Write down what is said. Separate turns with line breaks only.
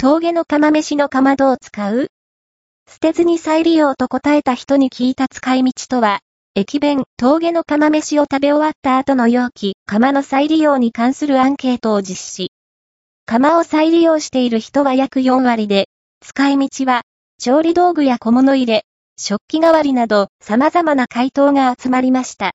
峠の釜飯のかまどを使う？捨てずに再利用と答えた人に聞いた使い道とは、駅弁、峠の釜飯を食べ終わった後の容器、釜の再利用に関するアンケートを実施。釜を再利用している人は約4割で、使い道は、調理道具や小物入れ、食器代わりなど様々な回答が集まりました。